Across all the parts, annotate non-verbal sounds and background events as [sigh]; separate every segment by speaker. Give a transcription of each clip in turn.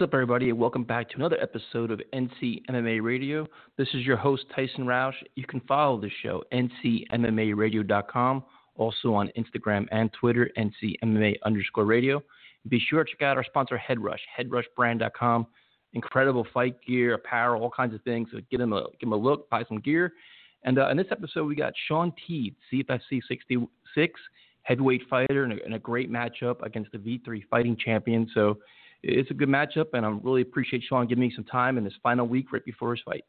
Speaker 1: What's up, everybody, and welcome back to another episode of NC MMA Radio. This is your host, Tyson Roush. You can follow the show, ncmmaradio.com, also on Instagram and Twitter, ncmma underscore radio. Be sure to check out our sponsor, Headrush, headrushbrand.com. Incredible fight gear, apparel, all kinds of things. So give them a, give them a look, buy some gear. And uh, in this episode, we got Shawn Teed, CFFC 66, heavyweight fighter, and a, and a great matchup against the V3 fighting champion. So it's a good matchup, and I really appreciate Shawn giving me some time in this final week right before his fight.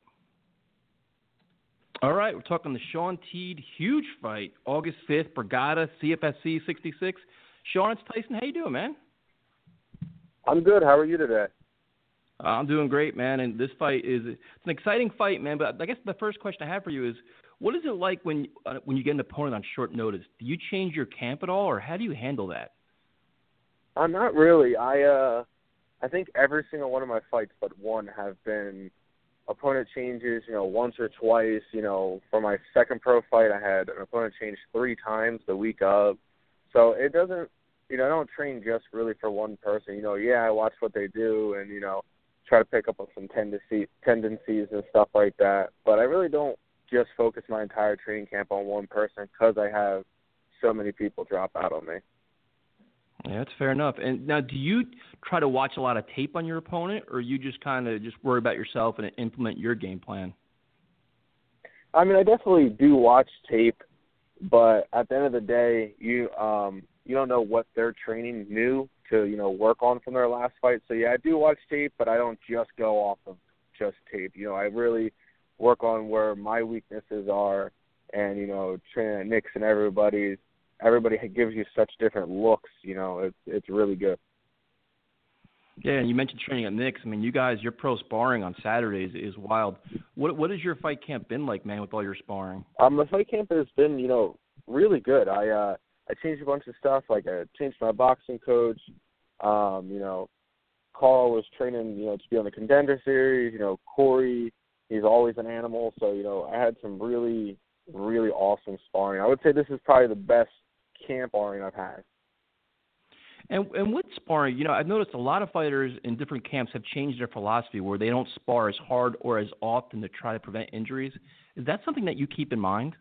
Speaker 1: All right, we're talking the Shawn Teed huge fight, August 5th, Borgata, CFFC 66. Shawn, it's Tyson. How you doing, man?
Speaker 2: I'm good. How are you today?
Speaker 1: I'm doing great, man. And this fight is it's an exciting fight, man. But I guess the first question I have for you is, what is it like when uh, when you get an opponent on short notice? Do you change your camp at all, or how do you handle that?
Speaker 2: I'm uh, not really. I uh I think every single one of my fights but one have been opponent changes, you know, once or twice. You know, for my second pro fight, I had an opponent change three times the week of. So it doesn't, you know, I don't train just really for one person. You know, yeah, I watch what they do and, you know, try to pick up on some tendency, tendencies and stuff like that. But I really don't just focus my entire training camp on one person because I have so many people drop out on me.
Speaker 1: Yeah, that's fair enough. And now, do you try to watch a lot of tape on your opponent, or you just kind of just worry about yourself and implement your game plan?
Speaker 2: I mean, I definitely do watch tape, but at the end of the day, you um you don't know what they're training new to you know work on from their last fight. So yeah, I do watch tape, but I don't just go off of just tape. You know, I really work on where my weaknesses are, and you know, training at Nick's and everybody's everybody gives you such different looks. You know, it's it's really good.
Speaker 1: Yeah, and you mentioned training at Nick's. I mean, you guys, your pro sparring on Saturdays is wild. What what has your fight camp been like, man, with all your sparring?
Speaker 2: Um, the fight camp has been, you know, really good. I uh I changed a bunch of stuff. Like I changed my boxing coach. Um, you know, Karl was training, you know, to be on the contender series. You know, Corey, he's always an animal. So you know, I had some really, really awesome sparring. I would say this is probably the best camp sparring I've had.
Speaker 1: And and with sparring, you know, I've noticed a lot of fighters in different camps have changed their philosophy where they don't spar as hard or as often to try to prevent injuries. Is that something that you keep in mind?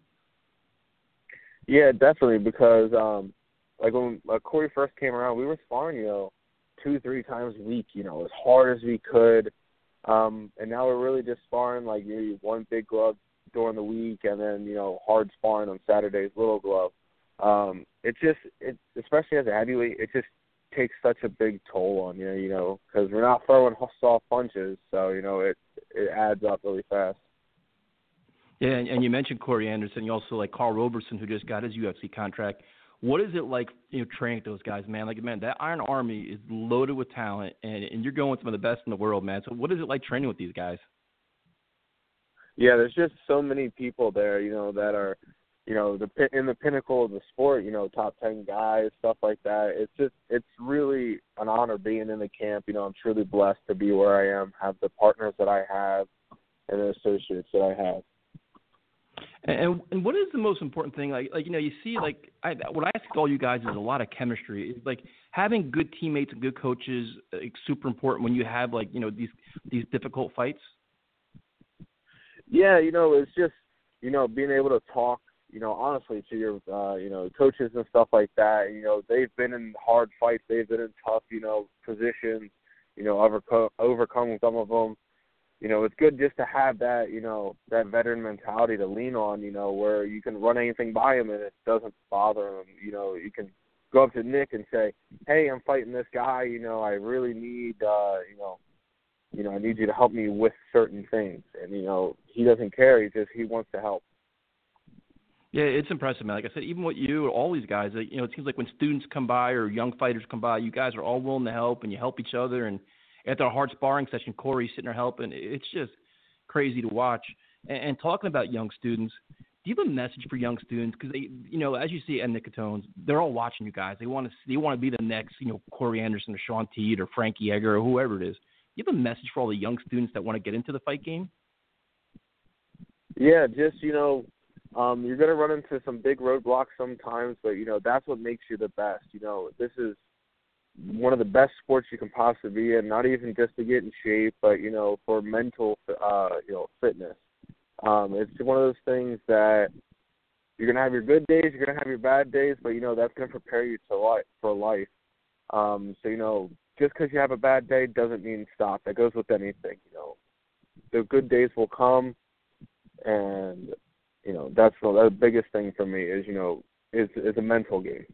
Speaker 2: Yeah, definitely. Because um, like when uh, Corey first came around, we were sparring, you know, two three times a week, you know, as hard as we could. Um, and now we're really just sparring like maybe one big glove during the week, and then you know hard sparring on Saturdays, little glove um, it just it especially as a heavyweight, it just takes such a big toll on you, you know, because we're not throwing soft punches, so you know it it adds up really fast.
Speaker 1: Yeah, and, and you mentioned Corey Anderson. You also like Karl Roberson, who just got his UFC contract. What is it like, you know, training with those guys, man? Like, man, that Iron Army is loaded with talent, and and you're going with some of the best in the world, man. So, what is it like training with these guys?
Speaker 2: Yeah, there's just so many people there, you know, that are you know the in the pinnacle of the sport you know top 10 guys stuff like that. It's just it's really an honor being in the camp. You know i'm truly blessed to be where i am have the partners that i have and the associates that i have.
Speaker 1: And and what is the most important thing? Like like you know you see like I, what i ask all you guys is a lot of chemistry. It's like having good teammates and good coaches uh, is super important when you have like you know these these difficult fights.
Speaker 2: Yeah you know it's just you know being able to talk you know, honestly, to your, uh, you know, coaches and stuff like that. You know, they've been in hard fights. They've been in tough, you know, positions. You know, overcome overcome some of them. You know, it's good just to have that, you know, that veteran mentality to lean on. You know, where you can run anything by him and it doesn't bother him. You know, you can go up to Nick and say, "Hey, I'm fighting this guy. You know, I really need, uh, you know, you know, I need you to help me with certain things. And you know, he doesn't care. He just he wants to help.
Speaker 1: Yeah, it's impressive, man. Like I said, even what you, all these guys, you know, it seems like when students come by or young fighters come by, you guys are all willing to help and you help each other. And after a hard sparring session, Corey's sitting there helping. It's just crazy to watch. And, and talking about young students, do you have a message for young students? Because they, you know, as you see at Nick Catone's, they're all watching you guys. They want to, they want to be the next, you know, Corey Anderson or Shawn Teed or Frankie Edgar or whoever it is. Do you have a message for all the young students that want to get into the fight game?
Speaker 2: Yeah, just you know, um, you're gonna run into some big roadblocks sometimes, but you know that's what makes you the best. You know, this is one of the best sports you can possibly be in. Not even just to get in shape, but you know, for mental, uh, you know, fitness. Um, it's one of those things that you're gonna have your good days, you're gonna have your bad days, but you know that's gonna prepare you to life for life. Um, so you know, just because you have a bad day doesn't mean stop. That goes with anything. You know, the good days will come, and you know that's the, the biggest thing for me is you know it's it's a mental game.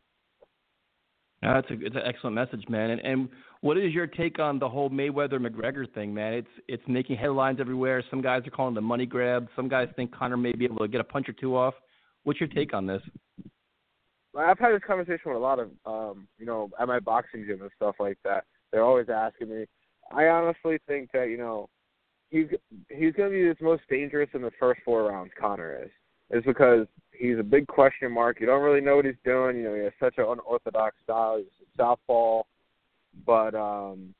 Speaker 1: that's a it's an excellent message, man. And and what is your take on the whole Mayweather McGregor thing, man? It's it's making headlines everywhere. Some guys are calling the money grab. Some guys think Conor may be able to get a punch or two off. What's your take on this?
Speaker 2: I've had this conversation with a lot of um, you know, at my boxing gym and stuff like that. They're always asking me. I honestly think that, you know, he's he's going to be the most dangerous in the first four rounds. Conor is is because he's a big question mark. You don't really know what he's doing. You know, he has such an unorthodox style. He's a southpaw, but um,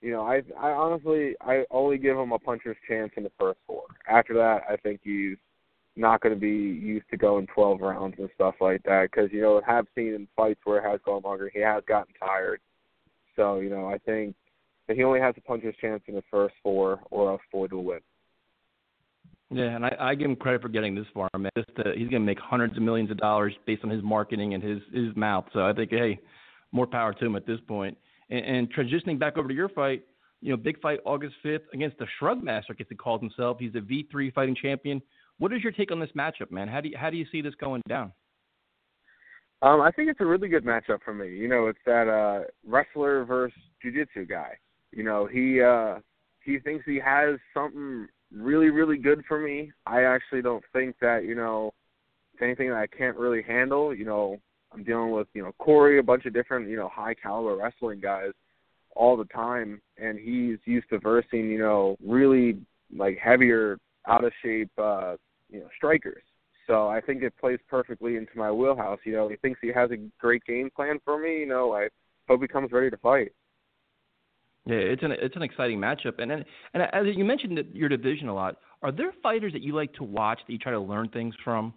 Speaker 2: you know, I I honestly I only give him a puncher's chance in the first four. After that, I think he's not going to be used to going 12 rounds and stuff like that because you know I have seen in fights where it has gone longer. He has gotten tired. So you know, I think he only has a puncher's chance in the first four, or else Floyd will win.
Speaker 1: Yeah, and I, I give him credit for getting this far, man. Just to, he's going to make hundreds of millions of dollars based on his marketing and his his mouth. So I think, hey, more power to him at this point. And, and transitioning back over to your fight, you know, big fight August 5th against the Shrugmaster, I guess he calls himself. He's a V3 fighting champion. What is your take on this matchup, man? How do you, how do you see this going down?
Speaker 2: Um, I think it's a really good matchup for me. You know, it's that uh, wrestler versus jiu-jitsu guy. You know, he uh, he thinks he has something really, really good for me. I actually don't think that you know it's anything that I can't really handle. You know, I'm dealing with you know Corey, a bunch of different you know high caliber wrestling guys all the time, and he's used to versing you know really like heavier, out of shape uh, you know strikers. So I think it plays perfectly into my wheelhouse. You know, he thinks he has a great game plan for me. You know, I hope he comes ready to fight.
Speaker 1: Yeah, it's an it's an exciting matchup, and and, and as you mentioned your division a lot, are there fighters that you like to watch that you try to learn things from?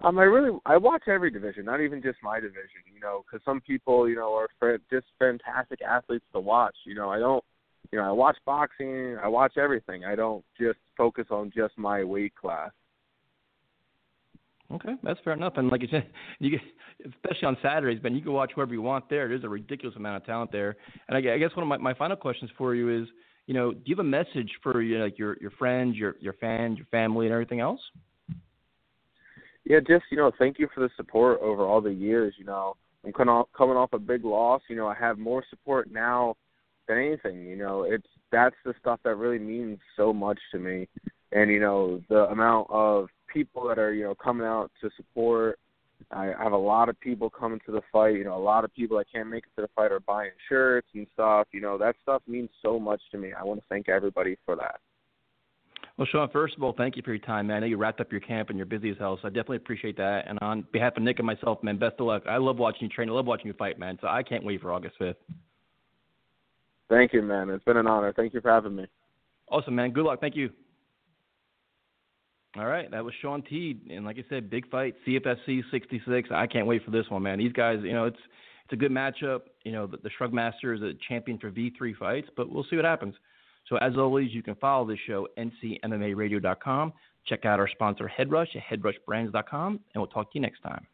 Speaker 2: Um, I really I watch every division, not even just my division. You know, because some people you know are just fantastic athletes to watch. You know, I don't you know, I watch boxing, I watch everything. I don't just focus on just my weight class.
Speaker 1: Okay, that's fair enough. And like you said, [laughs] you get, especially on Saturdays, Ben, you can watch whoever you want there. There's a ridiculous amount of talent there. And I, I guess one of my, my final questions for you is, you know, do you have a message for you know, like your your friends, your your fans, your family, and everything else?
Speaker 2: Yeah, just you know, thank you for the support over all the years. You know, I'm coming off, coming off a big loss. You know, I have more support now than anything. You know, it's that's the stuff that really means so much to me. And you know, the amount of people that are you know coming out to support. I have a lot of people coming to the fight. You know, a lot of people that can't make it to the fight are buying shirts and stuff. You know, that stuff means so much to me. I want to thank everybody for that.
Speaker 1: Well, Shawn, first of all, thank you for your time, man. I know you wrapped up your camp and you're busy as hell, so I definitely appreciate that. And on behalf of Nick and myself, man, best of luck. I love watching you train. I love watching you fight, man. So I can't wait for August 5th.
Speaker 2: Thank you, man. It's been an honor. Thank you for having me.
Speaker 1: Awesome, man. Good luck. Thank you. All right, that was Shawn Teed, and like I said, big fight, CFFC 66. I can't wait for this one, man. These guys, you know, it's it's a good matchup. You know, the, the Shrugmaster is a champion for V3 fights, but we'll see what happens. So as always, you can follow this show, ncmmaradio.com. Check out our sponsor, Headrush at headrushbrands.com, and we'll talk to you next time.